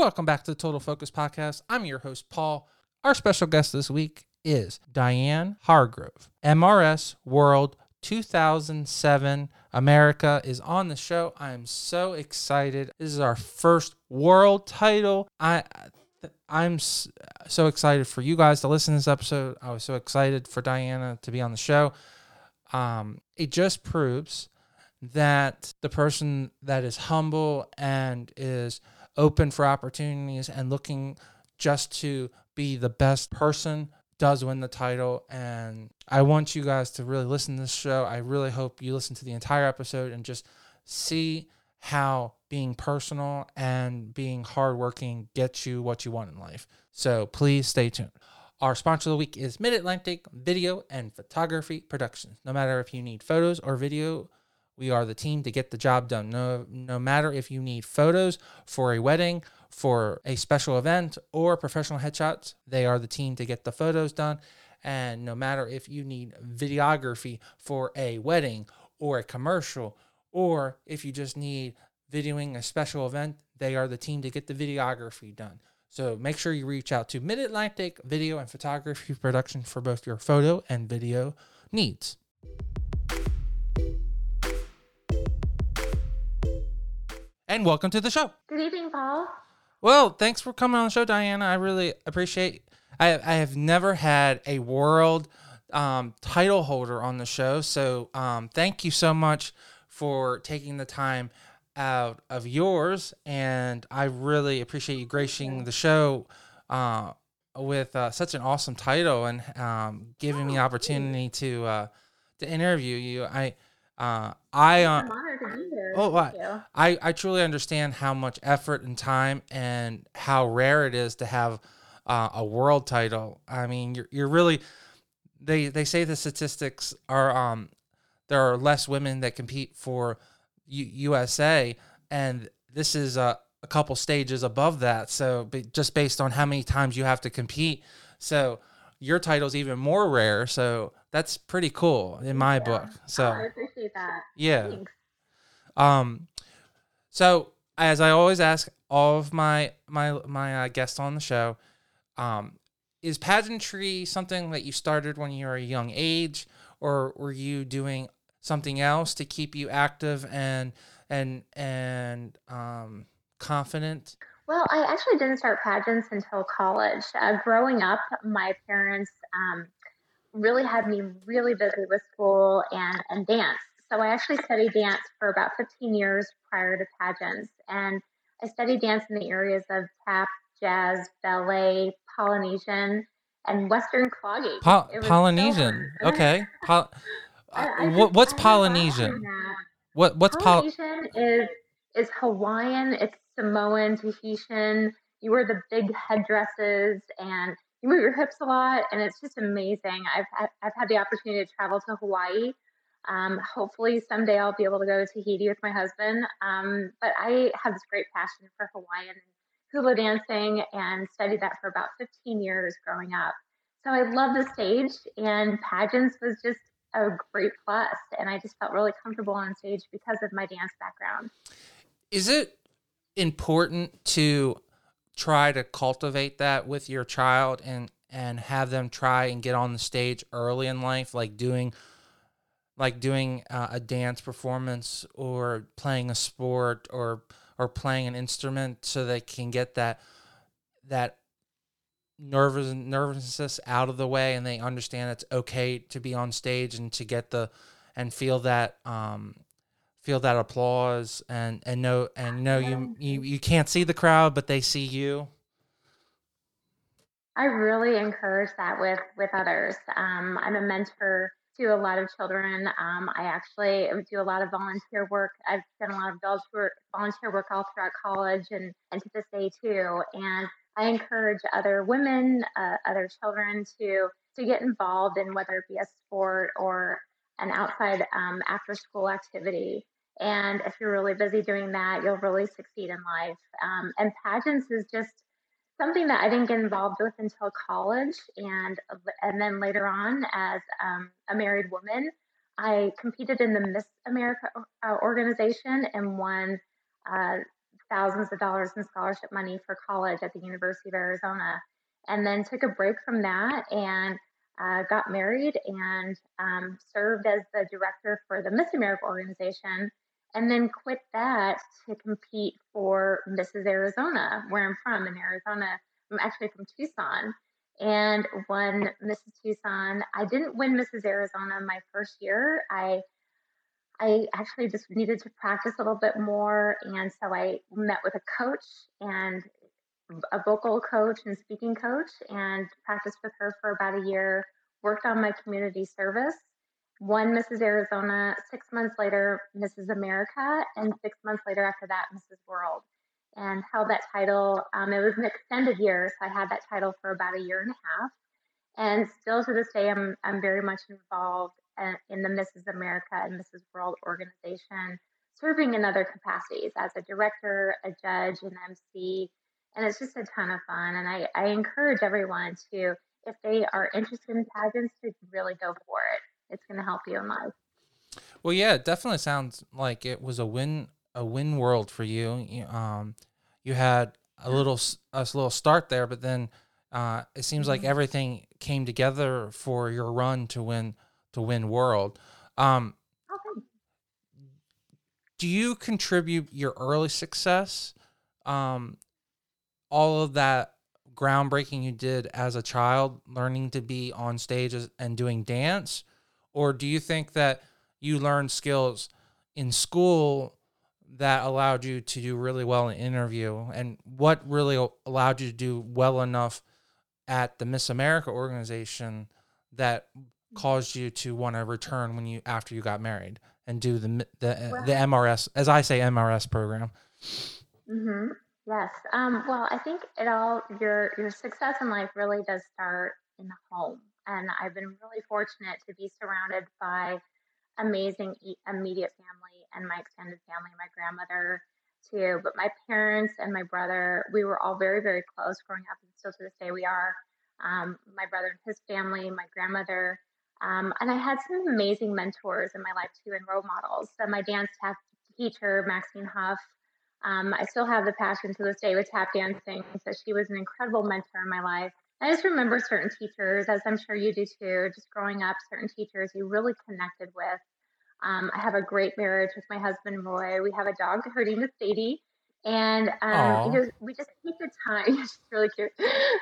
Welcome back to the Total Focus Podcast. I'm your host, Paul. Our special guest this week is Diana Hargrove, MRS World 2007 America is on the show. I am so excited. This is our first world title. I I'm so excited for you guys to listen to this episode. I was so excited for Diana to be on the show. Um, it just proves that the person that is humble and is open for opportunities and looking just to be the best person does win the title. And I want you guys to really listen to this show. I really hope you listen to the entire episode and just see how being personal and being hardworking gets you what you want in life. So please stay tuned. Our sponsor of the week is Mid Atlantic Video and Photography Productions. No matter if you need photos or video, we are the team to get the job done. No, no matter if you need photos for a wedding, for a special event, or professional headshots, they are the team to get the photos done. And no matter if you need videography for a wedding or a commercial, or if you just need videoing a special event, they are the team to get the videography done. So make sure you reach out to Mid Atlantic Video and Photography Production for both your photo and video needs. And welcome to the show. Good evening, Paul. Well, thanks for coming on the show, Diana. I really appreciate. I I have never had a world um, title holder on the show, so um, thank you so much for taking the time out of yours, and I really appreciate you gracing the show uh, with uh, such an awesome title and um, giving me the opportunity to uh, to interview you. I uh, I uh, I'm honored to be here. oh I. I I truly understand how much effort and time and how rare it is to have uh, a world title. I mean, you're you're really they they say the statistics are um there are less women that compete for U- USA, and this is a, a couple stages above that. So just based on how many times you have to compete, so your title's even more rare. So that's pretty cool in my book. So I appreciate that. yeah. Thanks. Um, so as I always ask all of my my my uh, guests on the show, um, is pageantry something that you started when you were a young age, or were you doing something else to keep you active and and and um, confident? Well, I actually didn't start pageants until college. Uh, growing up, my parents um, really had me really busy with school and, and dance. So I actually studied dance for about 15 years prior to pageants. And I studied dance in the areas of tap, jazz, ballet, Polynesian, and Western clogging. Po- was so Polynesian. Okay. Po- I- I uh, what, what's I just love doing Polynesian? What what's Poly? Polynesian is is Hawaiian, it's Samoan, Tahitian. You wear the big headdresses and you move your hips a lot, and it's just amazing. I've I've had the opportunity to travel to Hawaii. Um, hopefully someday I'll be able to go to Tahiti with my husband. Um, but I have this great passion for Hawaiian hula dancing, and studied that for about 15 years growing up. So I love the stage, and pageants was just a great plus, and I just felt really comfortable on stage because of my dance background. is it important to try to cultivate that with your child and and have them try and get on the stage early in life like doing like doing uh, a dance performance or playing a sport or or playing an instrument so they can get that that nervous nervousness out of the way and they understand it's okay to be on stage and to get the and feel that um feel that applause and and know and know you you, you can't see the crowd but they see you I really encourage that with with others. Um, I'm a mentor to a lot of children. Um, I actually do a lot of volunteer work. I've done a lot of volunteer volunteer work all throughout college and and to this day too. And I encourage other women, uh, other children to to get involved in whether it be a sport or an outside um, after school activity. And if you're really busy doing that, you'll really succeed in life. Um, and pageants is just something that I didn't get involved with until college, and and then later on, as um, a married woman, I competed in the Miss America uh, organization and won uh, thousands of dollars in scholarship money for college at the University of Arizona. And then took a break from that and uh, got married and um, served as the director for the Miss America organization. And then quit that to compete for Mrs. Arizona, where I'm from in Arizona. I'm actually from Tucson and won Mrs. Tucson. I didn't win Mrs. Arizona my first year. I I actually just needed to practice a little bit more. And so I met with a coach and a vocal coach and speaking coach and practiced with her for about a year, worked on my community service, won Mrs. Arizona, six months later, Mrs. America, and six months later after that, Mrs. World. And held that title. Um, it was an extended year, so I had that title for about a year and a half. And still to this day, I'm, I'm very much involved in the Mrs. America and Mrs. World organization, serving in other capacities as a director, a judge, an MC. And it's just a ton of fun. And I, I encourage everyone to, if they are interested in pageants, to really go for it. It's going to help you in life. Well, yeah, it definitely sounds like it was a win a win world for you. you um, you had a little a little start there, but then uh, it seems like mm-hmm. everything came together for your run to win to win world. Um, okay. Do you contribute your early success, um, all of that groundbreaking you did as a child, learning to be on stage and doing dance, or do you think that you learned skills in school that allowed you to do really well in interview, and what really allowed you to do well enough at the Miss America organization that caused you to want to return when you after you got married and do the the the MRS as I say MRS program. Mhm. Yes. Um, well, I think it all your your success in life really does start in the home, and I've been really fortunate to be surrounded by amazing immediate family and my extended family, my grandmother too, but my parents and my brother, we were all very very close growing up, and still to this day we are. Um, my brother and his family, my grandmother, um, and I had some amazing mentors in my life too, and role models. So my dance teacher, Maxine Huff, um, I still have the passion to this day with tap dancing. So she was an incredible mentor in my life. I just remember certain teachers, as I'm sure you do too, just growing up, certain teachers you really connected with. Um, I have a great marriage with my husband, Roy. We have a dog, her name is Sadie. And um, we just take the time, it's really cute.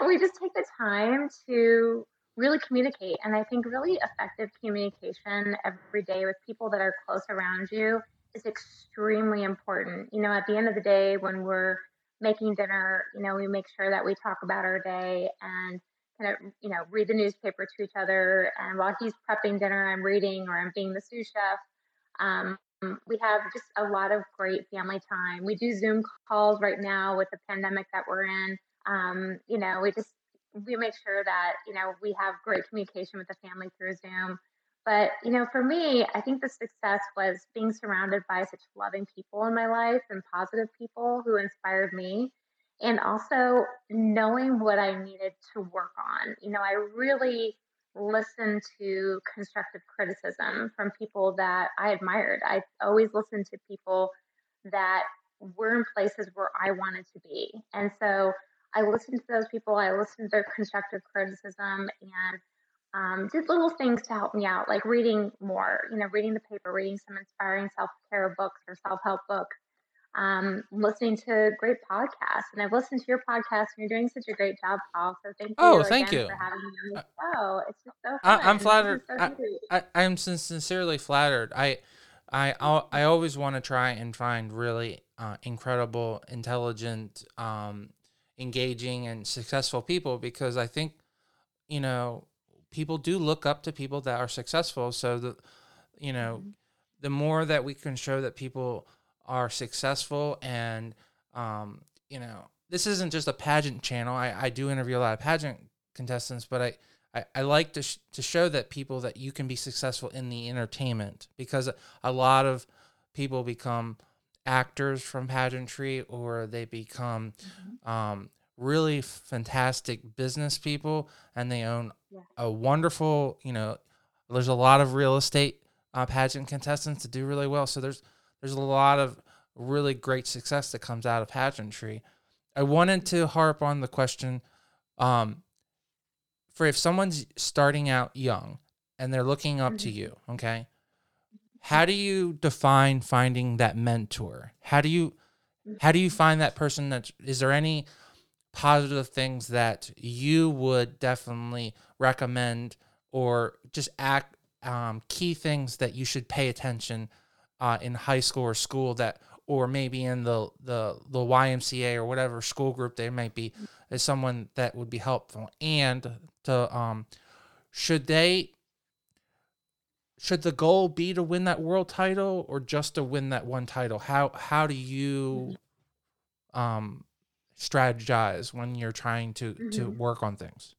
We just take the time to really communicate. And I think really effective communication every day with people that are close around you is extremely important. You know, at the end of the day, when we're making dinner, you know, we make sure that we talk about our day and kind of, you know, read the newspaper to each other. And while he's prepping dinner, I'm reading or I'm being the sous chef. Um, we have just a lot of great family time. We do Zoom calls right now with the pandemic that we're in. Um, you know, we just we make sure that you know we have great communication with the family through Zoom. But you know, for me, I think the success was being surrounded by such loving people in my life and positive people who inspired me, and also knowing what I needed to work on. You know, I really listened to constructive criticism from people that I admired. I always listened to people that were in places where I wanted to be. And so I listened to those people. I listened to their constructive criticism and um, did little things to help me out, like reading more, you know, reading the paper, reading some inspiring self care books or self help books, um, listening to great podcasts. And I've listened to your podcast, and you're doing such a great job, Paul. So thank you. Oh, thank you for having me on the show. It's just so fun. I, am flattered. So I, I, am sincerely flattered. I, I, I always want to try and find really uh, incredible, intelligent, um, engaging and successful people because I think, you know, people do look up to people that are successful. So the, you know, mm-hmm. the more that we can show that people are successful and, um, you know, this isn't just a pageant channel. I, I do interview a lot of pageant contestants, but I, I, I like to, sh- to show that people that you can be successful in the entertainment because a lot of people become actors from pageantry or they become mm-hmm. um, really fantastic business people and they own yeah. a wonderful you know there's a lot of real estate uh, pageant contestants to do really well so there's there's a lot of really great success that comes out of pageantry. I wanted to harp on the question um, for if someone's starting out young and they're looking up to you, okay? How do you define finding that mentor? How do you how do you find that person that is there any positive things that you would definitely recommend or just act um, key things that you should pay attention uh, in high school or school that or maybe in the, the the YMCA or whatever school group they might be as someone that would be helpful. And to um should they should the goal be to win that world title or just to win that one title? How how do you um strategize when you're trying to to Mhm. work on things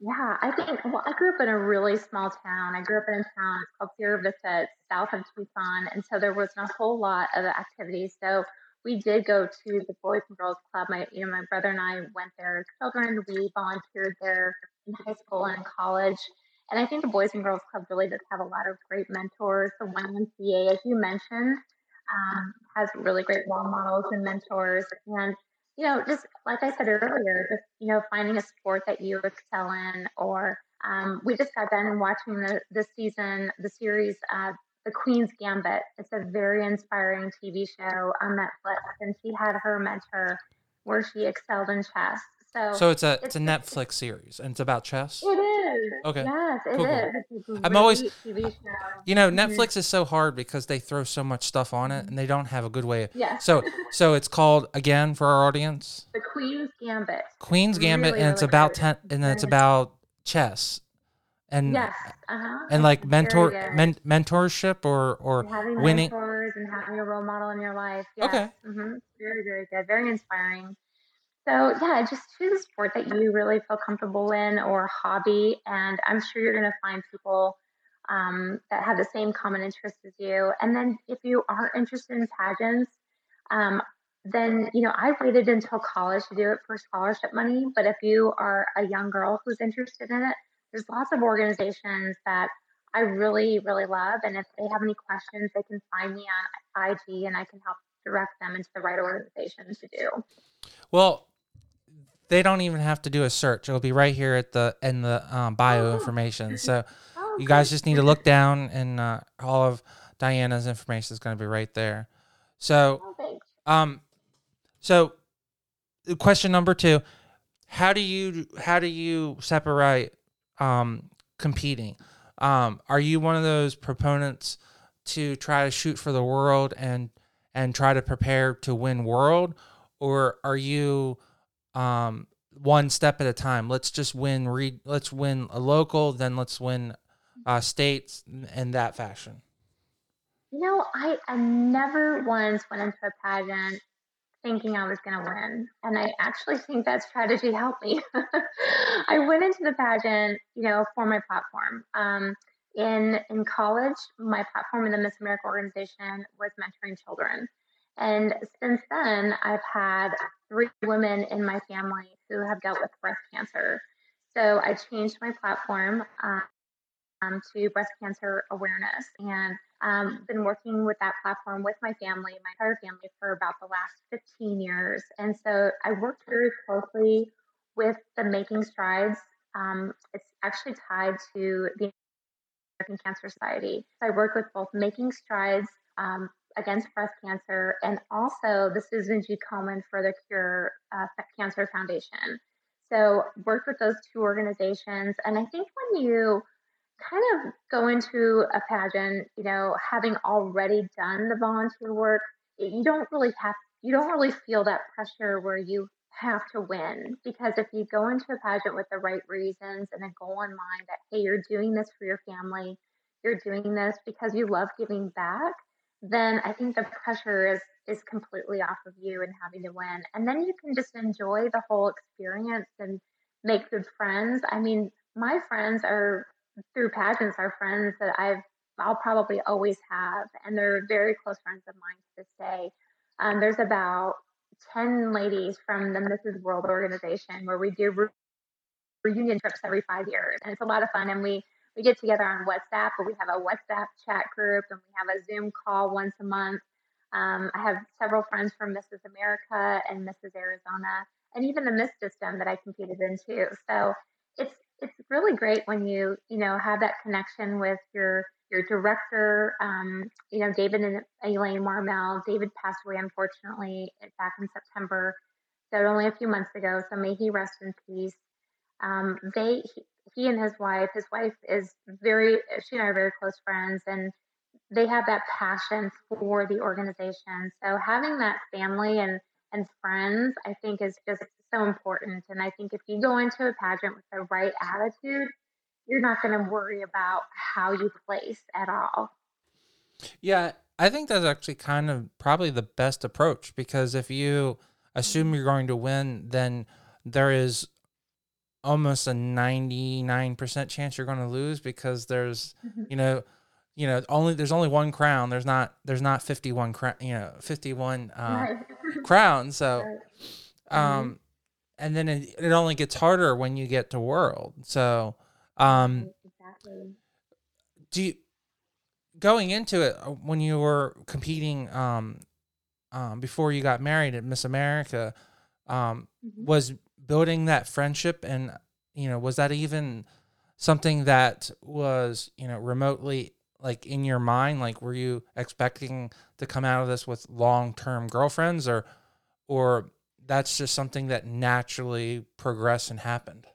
Yeah, I think, well, I grew up in a really small town. I grew up in a town called Sierra Vista, south of Tucson. And so there wasn't a whole lot of activities. So we did go to the Boys and Girls Club. My, you know, my brother and I went there as children. We volunteered there in high school and in college. And I think the Boys and Girls Club really does have a lot of great mentors. The YMCA, as you mentioned, um, has really great role models and mentors. And you know, just like I said earlier, just you know, finding a sport that you excel in, or um, we just got done watching the the season, the series, uh, The Queen's Gambit. It's a very inspiring TV show on Netflix, and she had her mentor where she excelled in chess. So, so it's a it's a it's- netflix series and it's about chess it is. Okay. Yes, it is. Cool, a I'm always- great TV show. you know Mhm. netflix is so hard because they throw so much stuff on it and they don't have a good way Yes. so so it's called again for our audience The Queen's Gambit. Queen's Gambit, Really, and it's really about ten, and it's about chess, and Yes. Uh-huh. and like mentor men, mentorship or or winning. mentors and having a role model in your life. Yes. Okay. hmm Very, very good. Very inspiring. So yeah, just choose a sport that you really feel comfortable in or a hobby, and I'm sure you're going to find people um, that have the same common interests as you. And then if you are interested in pageants, um, then you know I waited until college to do it for scholarship money. But if you are a young girl who's interested in it, there's lots of organizations that I really, really love. And if they have any questions, they can find me on IG and I can help direct them into the right organization to do. Well, they don't even have to do a search. It'll be right here at the in the um, bio Oh. information. So Oh, you guys just need to look down, and uh, all of Diana's information is going to be right there. So Oh. Um, so question number two: How do you how do you separate um competing? Um, are you one of those proponents to try to shoot for the world and and try to prepare to win world, or are you um one step at a time? Let's just win. Re- let's win a local, then let's win uh, states in that fashion. You know, I, I never once went into a pageant thinking I was going to win. And I actually think that strategy helped me. I went into the pageant, you know, for my platform. Um, in, in college, my platform in the Miss America organization was mentoring children. And since then, I've had three women in my family who have dealt with breast cancer. So I changed my platform um, to breast cancer awareness and um, been working with that platform with my family, my entire family, for about the last 15 years. And so I worked very closely with the Making Strides. Um, it's actually tied to the American Cancer Society. So I work with both Making Strides um, against breast cancer and also the Susan G. Komen for the Cure uh, Cancer Foundation. So worked with those two organizations, and I think when you kind of go into a pageant, you know, having already done the volunteer work, you don't really have, you don't really feel that pressure where you have to win. Because if you go into a pageant with the right reasons and a goal in mind that, hey, you're doing this for your family, you're doing this because you love giving back, then I think the pressure is is completely off of you and having to win. And then you can just enjoy the whole experience and make good friends. I mean, my friends are through pageants are friends that I've I'll probably always have, and they're very close friends of mine to this day. Um, there's about ten ladies from the Mrs. World organization where we do re- reunion trips every five years, and it's a lot of fun. And we we get together on WhatsApp, but we have a WhatsApp chat group, and we have a Zoom call once a month. Um, I have several friends from Mrs. America and Mrs. Arizona, and even the Miss System that I competed in too. So it's it's really great when you you know have that connection with your your director. Um, you know, David and Elaine Marmel. David passed away unfortunately back in September, so only a few months ago. So may he rest in peace. Um, they he, and his wife. His wife is very. She and I are very close friends, and they have that passion for the organization. So having that family and and friends, I think, is just so important. And I think if you go into a pageant with the right attitude, you're not going to worry about how you place at all. Yeah, I think that's actually kind of probably the best approach because if you assume you're going to win, then there is almost a 99% chance you're going to lose because there's, mm-hmm. you know, you know only there's only one crown there's not there's not 51 crown you know 51 uh, right. crowns so right. um mm-hmm. and then it, it only gets harder when you get to world so um exactly. do you going into it uh, when you were competing um um before you got married at Miss America um mm-hmm. was building that friendship? And you know was that even something that was you know remotely like in your mind? Like were you expecting to come out of this with long-term girlfriends or or that's just something that naturally progressed and happened?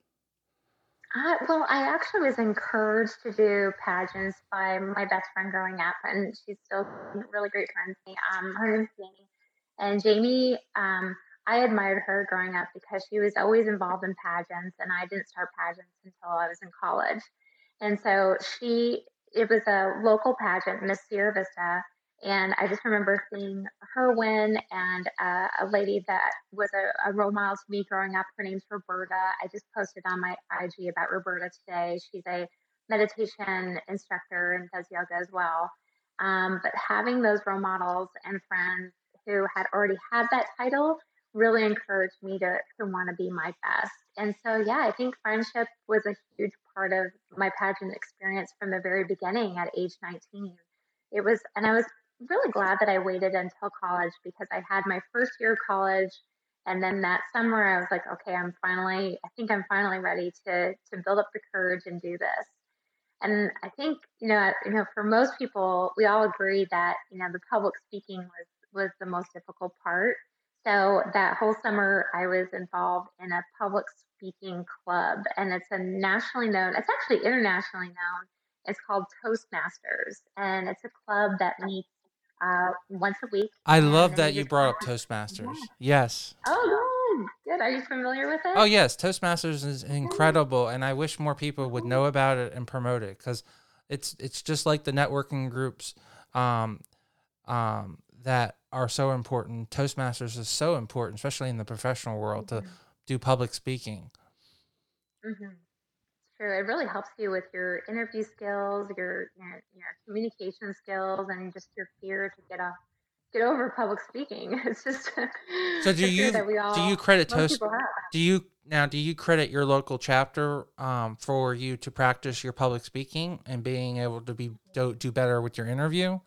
Uh, well, I actually was encouraged to do pageants by my best friend growing up, and she's still really great friends with me. Um, her name's Jamie, and Jamie, um, I admired her growing up because she was always involved in pageants, and I didn't start pageants until I was in college. And so she it was a local pageant, Miss Sierra Vista, and I just remember seeing her win and uh, a lady that was a, a, role model to me growing up. Her name's Roberta. I just posted on my IG about Roberta today. She's a meditation instructor and does yoga as well. Um, but having those role models and friends who had already had that title really encouraged me to, to want to be my best. And so, yeah, I think friendship was a huge part of my pageant experience from the very beginning at age 19. It was, and I was really glad that I waited until college because I had my first year of college. And then that summer, I was like, okay, I'm finally, I think I'm finally ready to, to build up the courage and do this. And I think, you know, you know, for most people, we all agree that, you know, the public speaking was, was the most difficult part. So that whole summer, I was involved in a public speaking club, and it's a nationally known, it's actually internationally known. It's called Toastmasters, and it's a club that meets uh, once a week. I love that you brought up Toastmasters. Yeah. Yes. Oh, good. Good. Are you familiar with it? Oh, yes. Toastmasters is incredible, and I wish more people would know about it and promote it because it's it's just like the networking groups um, um, that are so important. Toastmasters is so important, especially in the professional world, mm-hmm. to do public speaking. Mm-hmm. It's true. It really helps you with your interview skills, your, your your communication skills, and just your fear to get off get over public speaking. It's just so. Do you all, do you credit Toast? Do you now? Do you credit your local chapter um, for you to practice your public speaking and being able to be do, do better with your interview?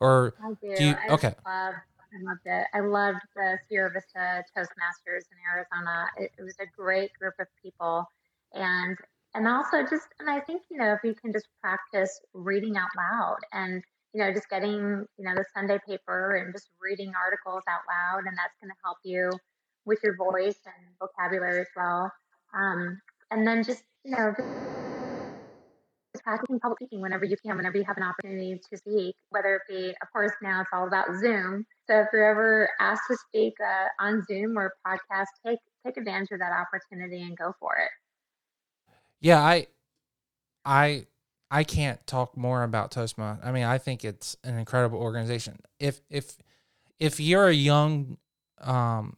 Or I do. do you, I okay. Love, I loved it. I loved the Sierra Vista Toastmasters in Arizona. It, it was a great group of people, and and also just and I think you know if you can just practice reading out loud and you know just getting you know the Sunday paper and just reading articles out loud, and that's going to help you with your voice and vocabulary as well. Um, and then just you know public speaking whenever you can, whenever you have an opportunity to speak, whether it be, of course, now it's all about Zoom. So if you're ever asked to speak uh, on Zoom or podcast, take take advantage of that opportunity and go for it. Yeah, I, I, I can't talk more about Toastmasters. I mean, I think it's an incredible organization. If if if you're a young um,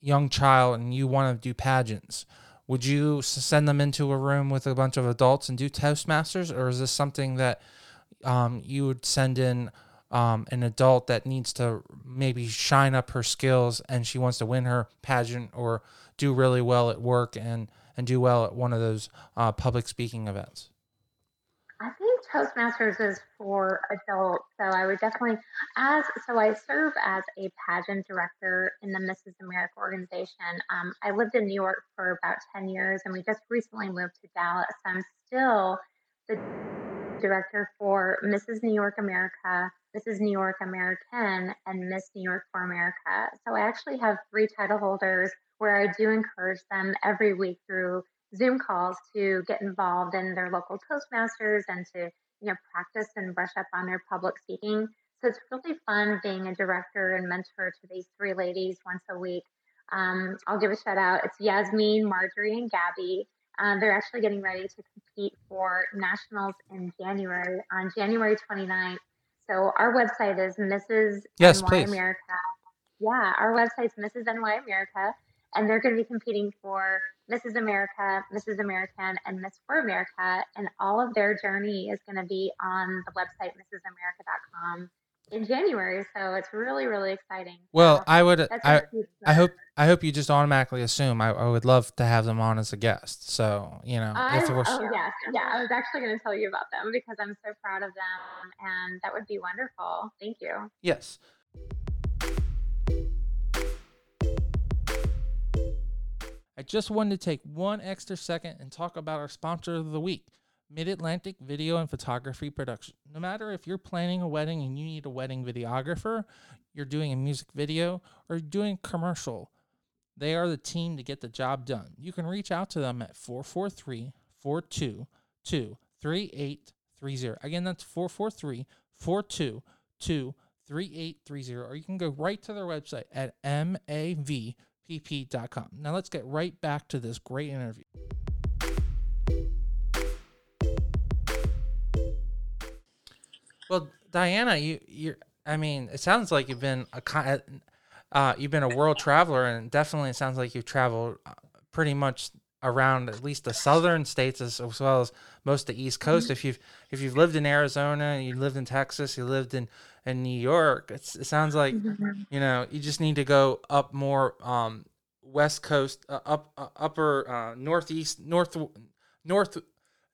young child and you want to do pageants, would you send them into a room with a bunch of adults and do Toastmasters, or is this something that um, you would send in um, an adult that needs to maybe shine up her skills and she wants to win her pageant or do really well at work and and do well at one of those uh, public speaking events? Toastmasters is for adults, so I would definitely as so I serve as a pageant director in the Mrs. America organization. Um, I lived in New York for about ten years, and we just recently moved to Dallas. I'm still the director for Mrs. New York America, Mrs. New York American, and Miss New York for America. So I actually have three title holders where I do encourage them every week through Zoom calls to get involved in their local Toastmasters and to you know practice and brush up on their public speaking. So it's really fun being a director and mentor to these three ladies once a week. Um, I'll give a shout out. It's Yasmin, Marjorie, and Gabby. Um, they're actually getting ready to compete for nationals in January on January 29th. So our website is Mrs. Yes, NY please. America. Yeah, our website is Mrs. NY America, and they're going to be competing for Mrs. America, Mrs. American, and Miss for America, and all of their journey is going to be on the website MrsAmerica.com in January. So it's really, really exciting. Well, So I would. I I hope. I hope you just automatically assume. I, I would love to have them on as a guest. So you know, I, if it was. oh yes, yeah. I was actually going to tell you about them because I'm so proud of them, and that would be wonderful. Thank you. Yes. I just wanted to take one extra second and talk about our sponsor of the week, Mid Atlantic Video and Photography Production. No matter if you're planning a wedding and you need a wedding videographer, you're doing a music video, or doing commercial, they are the team to get the job done. You can reach out to them at 443 422 3830. Again, that's 443 422 3830. Or you can go right to their website at mavpp.com. Now, let's get right back to this great interview. Well, Diana, you you're I mean, it sounds like you've been a uh, you've been a world traveler and definitely it sounds like you've traveled uh, pretty much around at least the southern states as, as well as most of the east coast if you've if you've lived in Arizona, you lived in Texas, you lived in in New York, it's, it sounds like you know, you just need to go up more um west coast uh, up uh, upper uh, northeast north north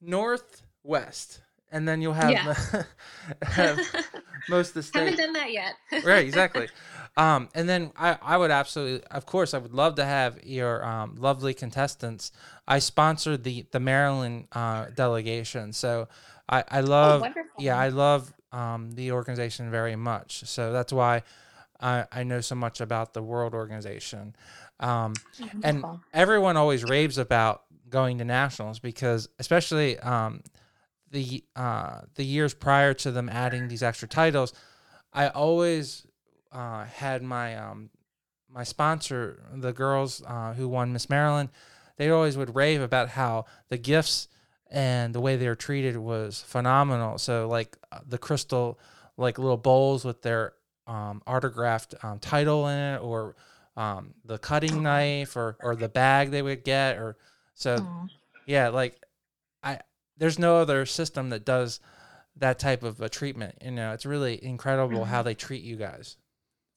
northwest. And then you'll have, Yeah. have most of the Haven't state. done that yet. right exactly. Um and then i i would absolutely of course i would love to have your um lovely contestants. I sponsored the the maryland uh delegation. So i i love wonderful. yeah i love um the organization very much. So that's why i i know so much about the world organization. Um and everyone always raves about going to nationals because especially um the uh the years prior to them adding these extra titles i always uh had my um my sponsor the girls uh who won miss maryland they always would rave about how the gifts and the way they were treated was phenomenal. So like uh, the crystal like little bowls with their um autographed um, title in it or um, the cutting knife or or the bag they would get or so Aw. yeah like i there's no other system that does that type of a treatment you know? It's really incredible how they treat you guys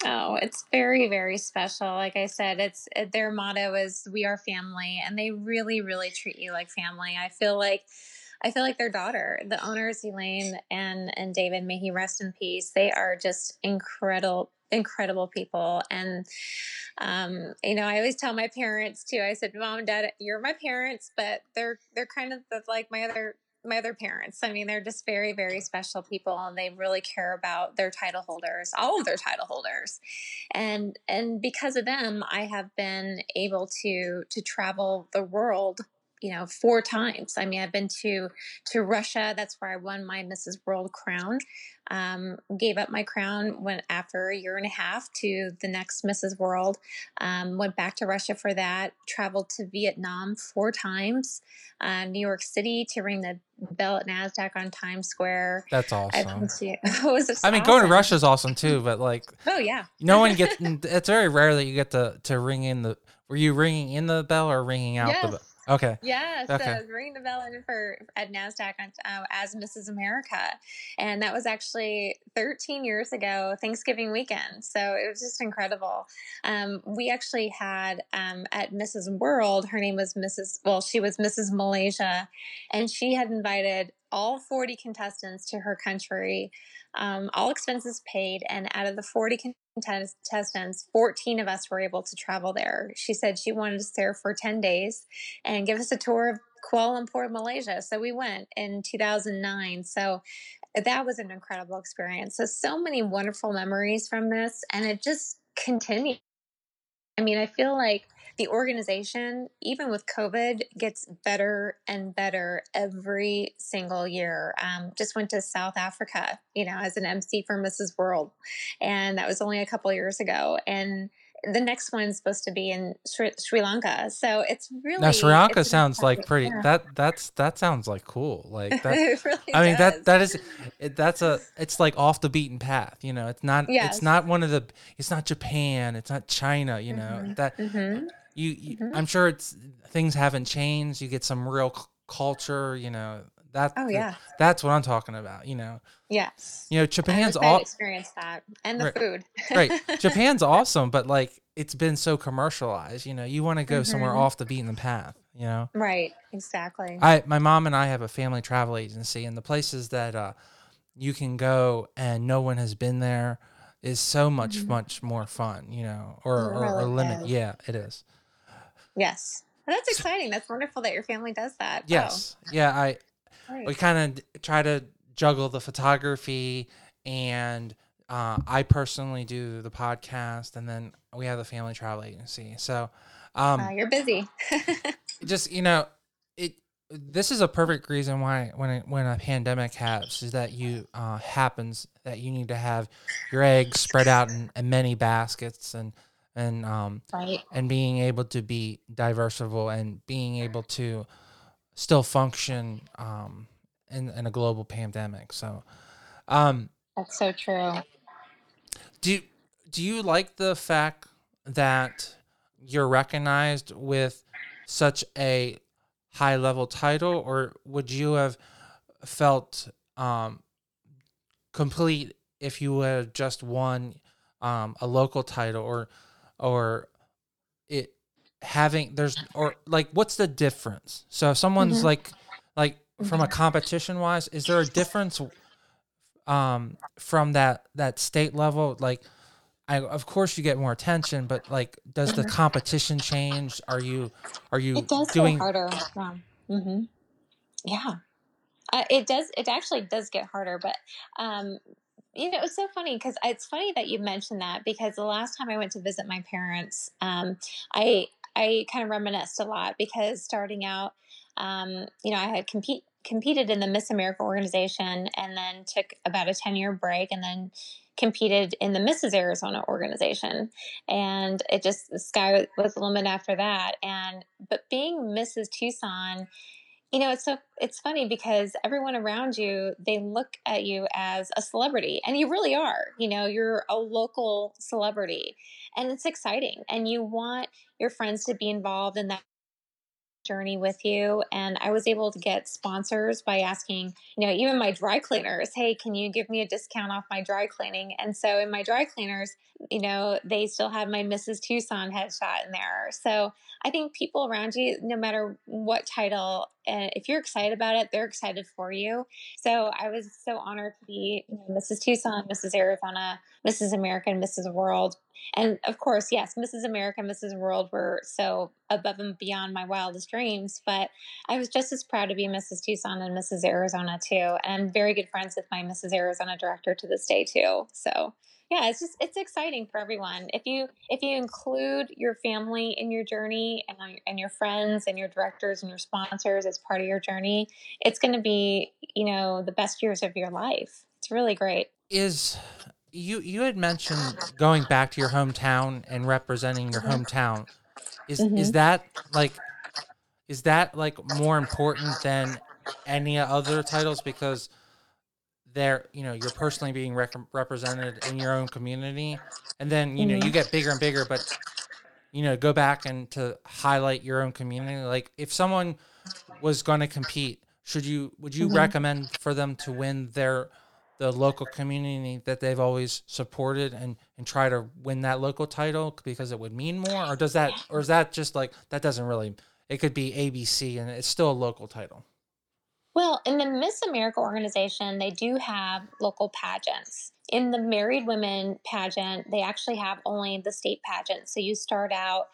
Oh, it's very, very special. Like I said, it's it, their motto is "We are family," and they really, really treat you like family. I feel like, I feel like their daughter, the owners, Elaine and and David, may he rest in peace. They are just incredible, incredible people, and um, you know, I always tell my parents too. I said, "Mom Dad, you're my parents, but they're they're kind of like my other." My other parents. I mean, they're just very, very special people, and they really care about their title holders, all of their title holders and and because of them i have been able to to travel the world you know four times. I mean i've been to to russia that's where i won my mrs world crown um, gave up my crown went after a year and a half to the next mrs world um, went back to russia for that traveled to vietnam four times uh, new york city to ring the bell at nasdaq on times square. That's awesome. to, was just i mean going to russia is awesome too but like oh yeah. no one gets it's very rare that you get to to ring in the were you ringing in the bell or ringing out the bell Yes. Okay Yeah. So was ringing the bell in for at Nasdaq on, uh, as Mrs. America, and that was actually 13 years ago, Thanksgiving weekend. So it was just incredible. Um, we actually had um, at Mrs. World, her name was Mrs. Well, she was Mrs. Malaysia, and she had invited all 40 contestants to her country, um, all expenses paid. And out of the 40 contestants, 14 of us were able to travel there. She said she wanted us there for 10 days and give us a tour of Kuala Lumpur, Malaysia. So we went in 2009. So that was an incredible experience. So, so many wonderful memories from this. And it just continued. I mean, I feel like the organization, even with COVID, gets better and better every single year. Um, just went to South Africa, you know, as an MC for Mrs. World, and that was only a couple years ago. And the next one's supposed to be in Sri, Sri Lanka. So it's really now Sri Lanka sounds like pretty. Yeah. That that's that sounds like cool. Like that. really I mean does. that that is it, that's a it's like off the beaten path. You know, it's not Yes. it's not one of the it's not Japan. It's not China. You know Mhm. that Mhm. You, you Mhm. I'm sure it's things haven't changed. You get some real c- culture. You know that. Oh yeah, That's what I'm talking about. You know. yes. You know Japan's all experience that and the Right. food. right. Japan's awesome, but like it's been so commercialized. You know, you want to go somewhere Mhm. off the beaten path. You know. right, exactly. I my mom and I have a family travel agency, and the places that uh, you can go and no one has been there is so much Mhm. much more fun. You know, or It or, or limit. is. Yeah, it is. Yes, Well, that's exciting. That's wonderful that your family does that. Yes. Yeah. I great. we kind of try to juggle the photography and. Uh, I personally do the podcast, and then we have the family travel agency. So, um, Uh, you're busy. just you know it this is a perfect reason why when it, when a pandemic happens is that you uh, happens that you need to have your eggs spread out in, in many baskets and and um right. and being able to be diversible and being able to still function um in, in a global pandemic so um That's so true. do do you like the fact that you're recognized with such a high level title or would you have felt um complete if you had just won um a local title or or it having there's or like what's the difference so if someone's Mhm. like like from a competition wise is there a difference um from that that state level like I, of course you get more attention but like does the Mhm. competition change are you are you It does doing get harder. Yeah. hmm Yeah. Uh, it does. It actually does get harder, but um, you know, it's so funny because it's funny that you mentioned that because the last time I went to visit my parents, um, I I kind of reminisced a lot because starting out, um, you know, I had compete competed in the Miss America organization and then took about a ten year break and then competed in the Mrs. Arizona organization and it just the sky was the limit after that and but being mrs tucson you know it's so it's funny because everyone around you they look at you as a celebrity and you really are you know you're a local celebrity and it's exciting and you want your friends to be involved in that journey with you and i was able to get sponsors by asking you know even my dry cleaners hey can you give me a discount off my dry cleaning? And so in my dry cleaners you know they still have my mrs tucson headshot in there. So i think people around you no matter what title and if you're excited about it they're excited for you. So i was so honored to be you know, mrs tucson mrs arizona mrs america and mrs world and of course, yes, Mrs. America, Mrs. World were so above and beyond my wildest dreams. But I was just as proud to be Mrs. Tucson and Mrs. Arizona too. And I'm very good friends with my Mrs. Arizona director to this day too. So yeah, it's just it's exciting for everyone. If you if you include your family in your journey and uh, and your friends and your directors and your sponsors as part of your journey, it's going to be you know the best years of your life. It's really great. is you you had mentioned going back to your hometown and representing your hometown is is Mhm. that like is that like more important than any other titles because they're you know you're personally being rec- represented in your own community and then you know Mhm. you get bigger and bigger but you know go back and to highlight your own community like if someone was going to compete should you would you Mhm. recommend for them to win their the local community that they've always supported and and try to win that local title because it would mean more or does that or is that just like that doesn't really it could be abc and it's still a local title Well, in the Miss America organization, they do have local pageants. In the married women pageant, they actually have only the state pageant. So you start out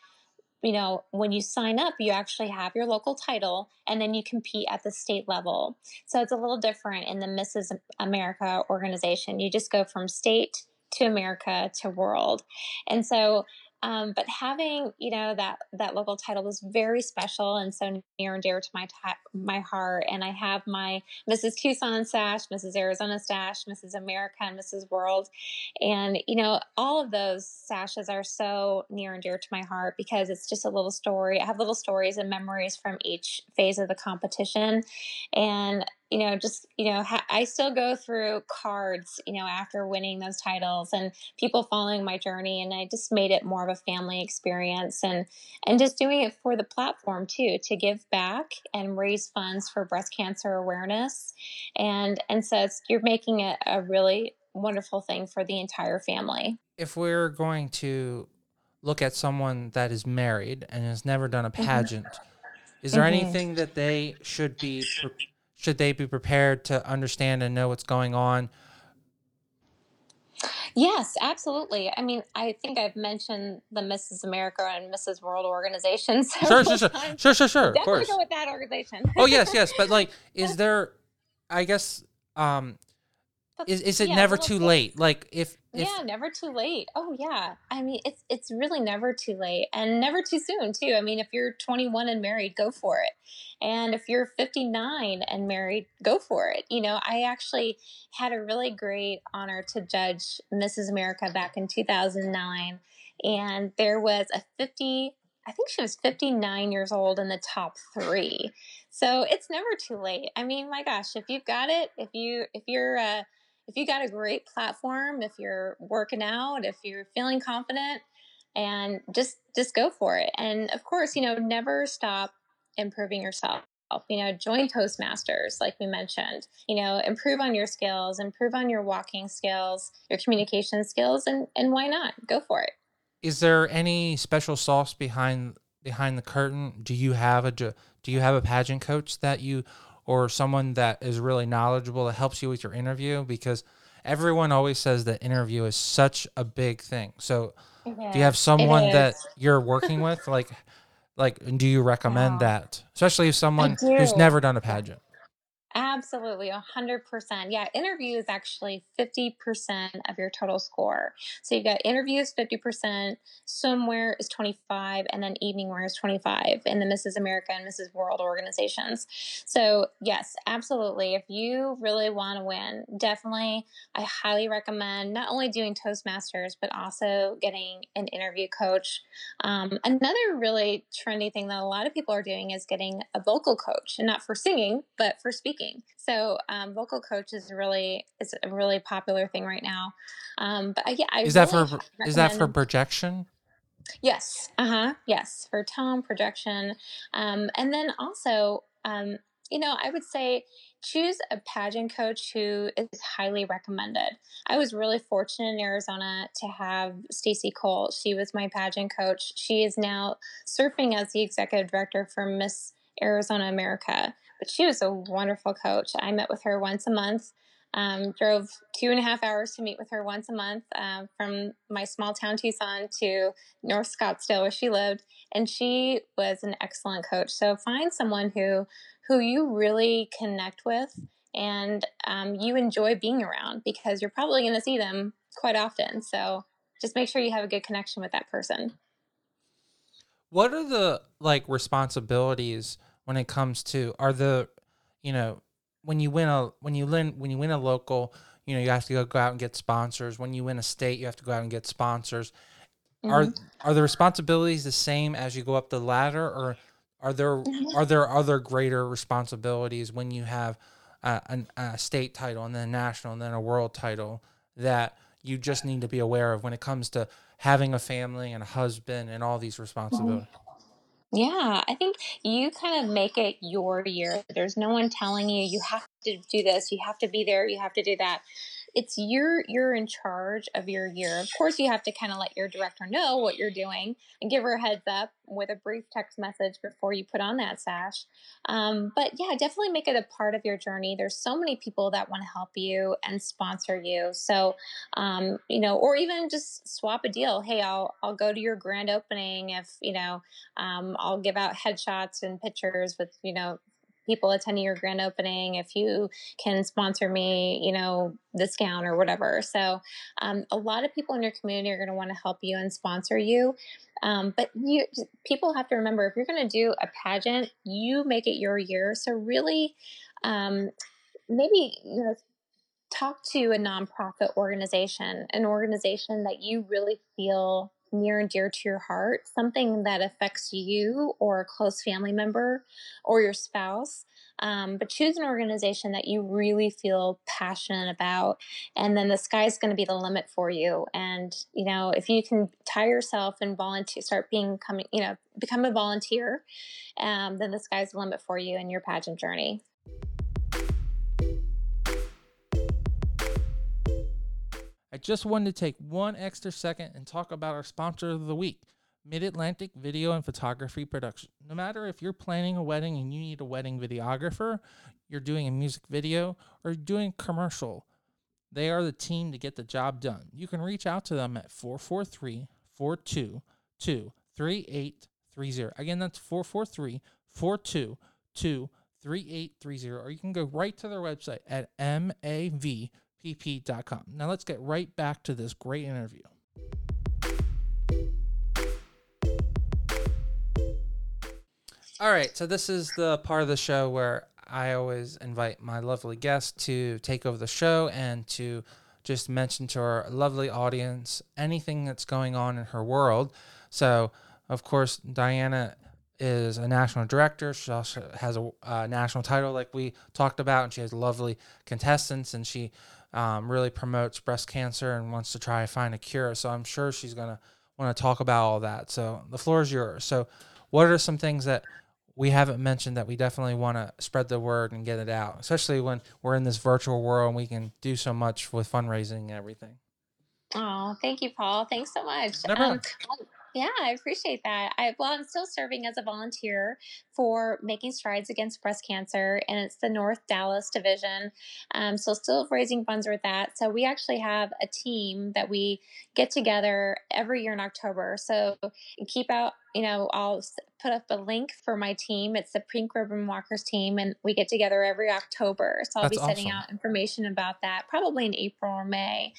you know, when you sign up, you actually have your local title and then you compete at the state level. So it's a little different in the Mrs. America organization. You just go from state to America to world. And so um, but having you know that that local title was very special and so near and dear to my t- my heart. And I have my Mrs. Tucson sash, Mrs. Arizona sash, Mrs. America, and Mrs. World, and you know all of those sashes are so near and dear to my heart because it's just a little story. I have little stories and memories from each phase of the competition, and you know, just, you know, ha- I still go through cards, you know, after winning those titles and people following my journey. And I just made it more of a family experience and, and just doing it for the platform too, to give back and raise funds for breast cancer awareness. And, and so you're making it a really wonderful thing for the entire family. If we're going to look at someone that is married and has never done a mm-hmm. pageant, mm-hmm. is there mm-hmm. anything that they should be pre- should they be prepared to understand and know what's going on? Yes, absolutely. I mean, I think I've mentioned the Mrs. America and Mrs. World organizations. Sure, sure, sure, sure, sure, sure. Definitely go with that organization. oh yes, yes, but like, is there? I guess um, is is it yeah, never too late? Like if, if yeah, never too late. Oh yeah. I mean, it's it's really never too late and never too soon too. I mean, if you're 21 and married, go for it. And if you're 59 and married, go for it. You know, I actually had a really great honor to judge Mrs. America back in 2009 and there was a 50 I think she was 59 years old in the top 3. So, it's never too late. I mean, my gosh, if you've got it, if you if you're uh if you got a great platform, if you're working out, if you're feeling confident, and just just go for it. And of course, you know, never stop improving yourself. You know, join Toastmasters, like we mentioned. You know, improve on your skills, improve on your walking skills, your communication skills, and and why not go for it? Is there any special sauce behind behind the curtain? Do you have a do you have a pageant coach that you or someone that is really knowledgeable that helps you with your interview because everyone always says that interview is such a big thing. So do you have someone that you're working with? Like like do you recommend that? Especially if someone who's never done a pageant Absolutely, 100%. Yeah, interview is actually 50% of your total score. So you've got interviews 50%, swimwear is 25, and then evening wear is 25 in the Mrs. America and Mrs. World organizations. So, yes, absolutely. If you really want to win, definitely I highly recommend not only doing Toastmasters, but also getting an interview coach. Um, another really trendy thing that a lot of people are doing is getting a vocal coach, and not for singing, but for speaking speaking. So um, vocal coach is really is a really popular thing right now. Um, but uh, yeah, I is really that for is that for projection? Yes. Uh huh. Yes, for tone projection, um, and then also, um, you know, I would say choose a pageant coach who is highly recommended. I was really fortunate in Arizona to have Stacy Cole. She was my pageant coach. She is now surfing as the executive director for Miss Arizona America. But she was a wonderful coach. I met with her once a month. Um, drove two and a half hours to meet with her once a month um, from my small town Tucson to North Scottsdale where she lived, and she was an excellent coach. So find someone who who you really connect with and um, you enjoy being around because you're probably going to see them quite often. So just make sure you have a good connection with that person. What are the like responsibilities? When it comes to are the you know when you win a when you win when you win a local you know you have to go, go out and get sponsors when you win a state you have to go out and get sponsors mm-hmm. are are the responsibilities the same as you go up the ladder or are there mm-hmm. are there other greater responsibilities when you have a, a, a state title and then a national and then a world title that you just need to be aware of when it comes to having a family and a husband and all these responsibilities mm-hmm. Yeah, I think you kind of make it your year. There's no one telling you you have to do this, you have to be there, you have to do that. It's you're you're in charge of your year. Of course, you have to kind of let your director know what you're doing and give her a heads up with a brief text message before you put on that sash. Um, but yeah, definitely make it a part of your journey. There's so many people that want to help you and sponsor you. So, um, you know, or even just swap a deal. Hey, I'll I'll go to your grand opening if you know. Um, I'll give out headshots and pictures with you know people attending your grand opening if you can sponsor me you know discount or whatever. So um, a lot of people in your community are going to want to help you and sponsor you. Um, but you people have to remember if you're going to do a pageant you make it your year. So really um, maybe you know talk to a nonprofit organization an organization that you really feel near and dear to your heart, something that affects you or a close family member or your spouse. Um, but choose an organization that you really feel passionate about, and then the sky's going to be the limit for you. And you know, if you can tie yourself and volunteer, start being coming, you know, become a volunteer, um, then the sky's the limit for you in your pageant journey. I just wanted to take one extra second and talk about our sponsor of the week, Mid Atlantic Video and Photography Production. No matter if you're planning a wedding and you need a wedding videographer, you're doing a music video, or doing commercial, they are the team to get the job done. You can reach out to them at 443 422 3830. Again, that's 443 422 3830. Or you can go right to their website at MAV pp.com. Now let's get right back to this great interview. All right, so this is the part of the show where I always invite my lovely guest to take over the show and to just mention to our lovely audience anything that's going on in her world. So, of course, Diana is a national director. She also has a, a national title, like we talked about, and she has lovely contestants, and she um, really promotes breast cancer and wants to try to find a cure. So I'm sure she's going to want to talk about all that. So the floor is yours. So, what are some things that we haven't mentioned that we definitely want to spread the word and get it out, especially when we're in this virtual world and we can do so much with fundraising and everything? Oh, thank you, Paul. Thanks so much. Um, yeah, I appreciate that. I well, I'm still serving as a volunteer for Making Strides Against Breast Cancer, and it's the North Dallas division. Um, so still raising funds with that. So we actually have a team that we get together every year in October. So keep out you know, I'll put up a link for my team. It's the Pink Ribbon Walkers team, and we get together every October. So I'll That's be sending awesome. out information about that probably in April or May.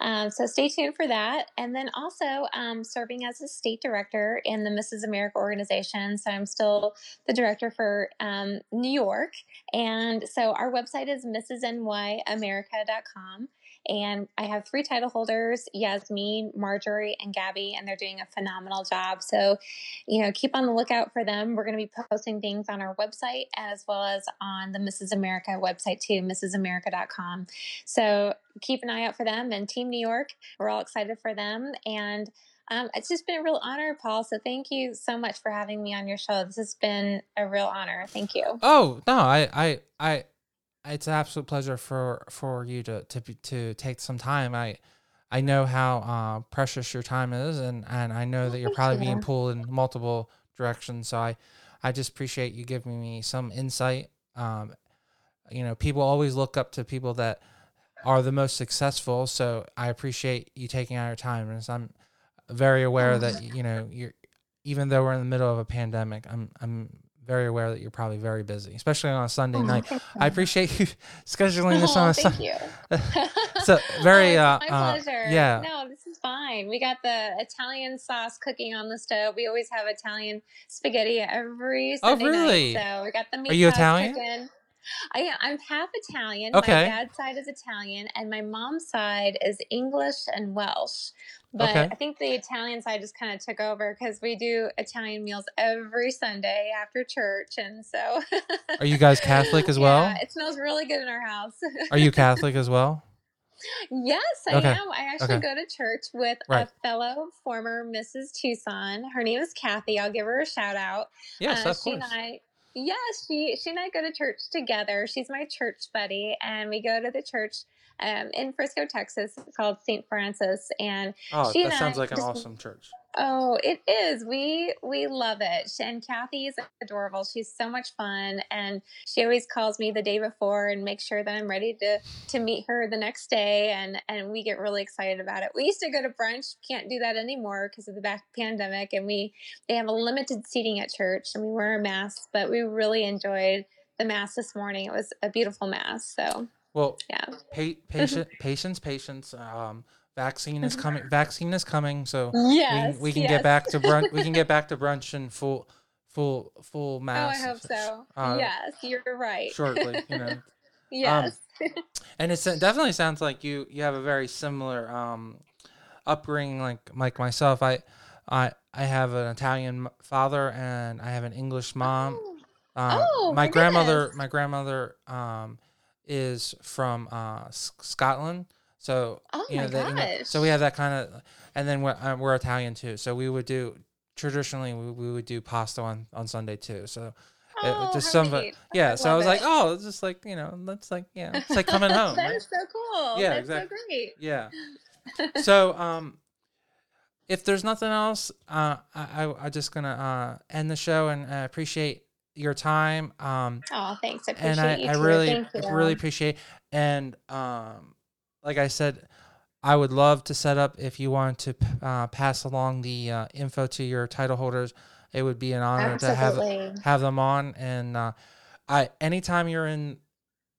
Um, so stay tuned for that. And then also um, serving as a state director in the Mrs. America organization. So I'm still the director for um, New York. And so our website is mrsnyamerica.com. And I have three title holders Yasmin, Marjorie, and Gabby, and they're doing a phenomenal job. So, you know, keep on the lookout for them. We're going to be posting things on our website as well as on the Mrs. America website too, mrsamerica.com. So keep an eye out for them and Team New York. We're all excited for them. And um, it's just been a real honor, Paul. So thank you so much for having me on your show. This has been a real honor. Thank you. Oh no, I I I it's an absolute pleasure for for you to to to take some time. I I know how uh, precious your time is, and and I know that you're probably being pulled in multiple directions. So I I just appreciate you giving me some insight. Um, you know, people always look up to people that are the most successful. So I appreciate you taking out your time, and I'm very aware that you know you're even though we're in the middle of a pandemic, I'm I'm very aware that you're probably very busy, especially on a Sunday night. I appreciate you scheduling this oh, on a Sunday. Thank you. so very, oh, uh, my uh, pleasure. Yeah. No, this is fine. We got the Italian sauce cooking on the stove. We always have Italian spaghetti every oh, Sunday oh, really? night. So we got the meat. Are you Italian? Cooking. I, I'm half Italian. Okay. My dad's side is Italian, and my mom's side is English and Welsh. But okay. I think the Italian side just kind of took over because we do Italian meals every Sunday after church, and so. Are you guys Catholic as well? Yeah, it smells really good in our house. Are you Catholic as well? Yes, I okay. am. I actually okay. go to church with right. a fellow former Mrs. Tucson. Her name is Kathy. I'll give her a shout out. Yes, uh, of she course. And I, Yes, she she and I go to church together. She's my church buddy, and we go to the church um, in Frisco, Texas, called St. Francis, and Oh, she that and sounds I like an awesome church. Oh, it is. We we love it. And Kathy's adorable. She's so much fun and she always calls me the day before and makes sure that I'm ready to to meet her the next day and and we get really excited about it. We used to go to brunch, can't do that anymore because of the back pandemic and we they have a limited seating at church and we wear a mask, but we really enjoyed the mass this morning. It was a beautiful mass. So, Well, yeah. pa- patient, patience, patience. Um, vaccine is coming. Vaccine is coming. So Yes. we can, we can yes. get back to brunch. we can get back to brunch in full, full, full Oh, I hope so. uh, yes, you're right. Shortly, you know. yes. And it definitely sounds like you you have a very similar um, upbringing, like like myself. I I I have an Italian father and I have an English mom. Oh. Uh, Oh, my my grandmother, my grandmother um, is from uh, S- Scotland, so Oh you know, my that, you know, so we have that kind of, and then we're, uh, we're Italian too, so we would do traditionally we, we would do pasta on on Sunday too. So it- Oh, just some, of it- yeah. So I was like, oh, it's just like you know, that's like yeah, it's like coming home. That right? is so cool. Yeah, That's exactly. so great. Yeah. So, um, if there's nothing else, uh, I, I I'm just gonna uh end the show and uh, appreciate your time. Um, Oh, thanks. I appreciate and I, you I too. really you. really appreciate and um, like I said, I would love to set up if you want to uh, pass along the uh, info to your title holders. It would be an honor to have have them on and uh, I anytime you're in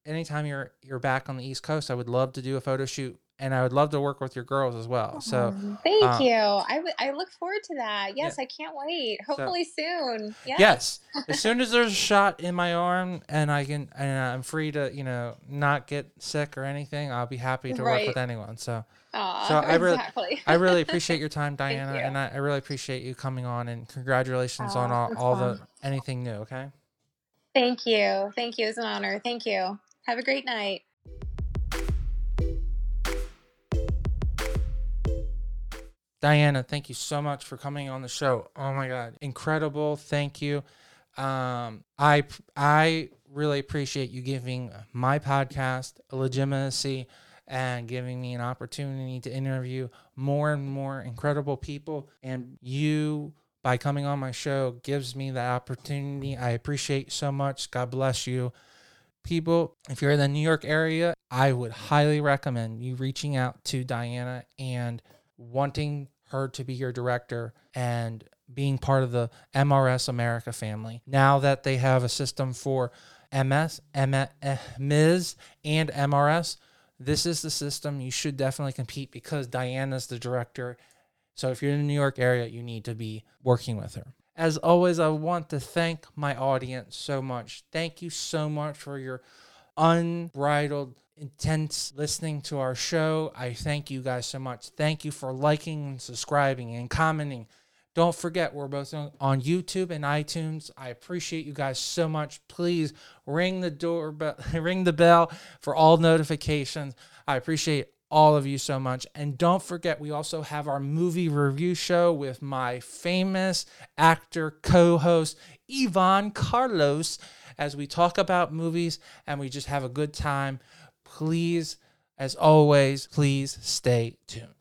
anytime you're you're back on the east coast i would love to do a photo shoot and i would love to work with your girls as well so Um, thank uh, you. I, w- I look forward to that. Yes, I can't wait. Hopefully soon. Yes. yes as soon as there's a shot in my arm and i can and i'm free to you know not get sick or anything i'll be happy to work with anyone so Aw, So I really- exactly. i really appreciate your time diana you. and I, I really appreciate you coming on and congratulations on Aw, all, all the anything new okay Thank you. Thank you. It's an honor. Thank you. Have a great night. Diana, thank you so much for coming on the show. Oh my god, incredible! Thank you. Um, I I really appreciate you giving my podcast legitimacy and giving me an opportunity to interview more and more incredible people. And you, by coming on my show, gives me that opportunity. I appreciate so much. God bless you. People, if you're in the New York area, I would highly recommend you reaching out to Diana and wanting her to be your director and being part of the MRS America family. Now that they have a system for MS, eh, Ms., and MRS, this is the system you should definitely compete because Diana's the director. So if you're in the New York area, you need to be working with her. As always, I want to thank my audience so much. Thank you so much for your unbridled intense listening to our show. I thank you guys so much. Thank you for liking and subscribing and commenting. Don't forget, we're both on YouTube and iTunes. I appreciate you guys so much. Please ring the doorbell, ring the bell for all notifications. I appreciate all of you so much. And don't forget, we also have our movie review show with my famous actor co host, Yvonne Carlos, as we talk about movies and we just have a good time. Please, as always, please stay tuned.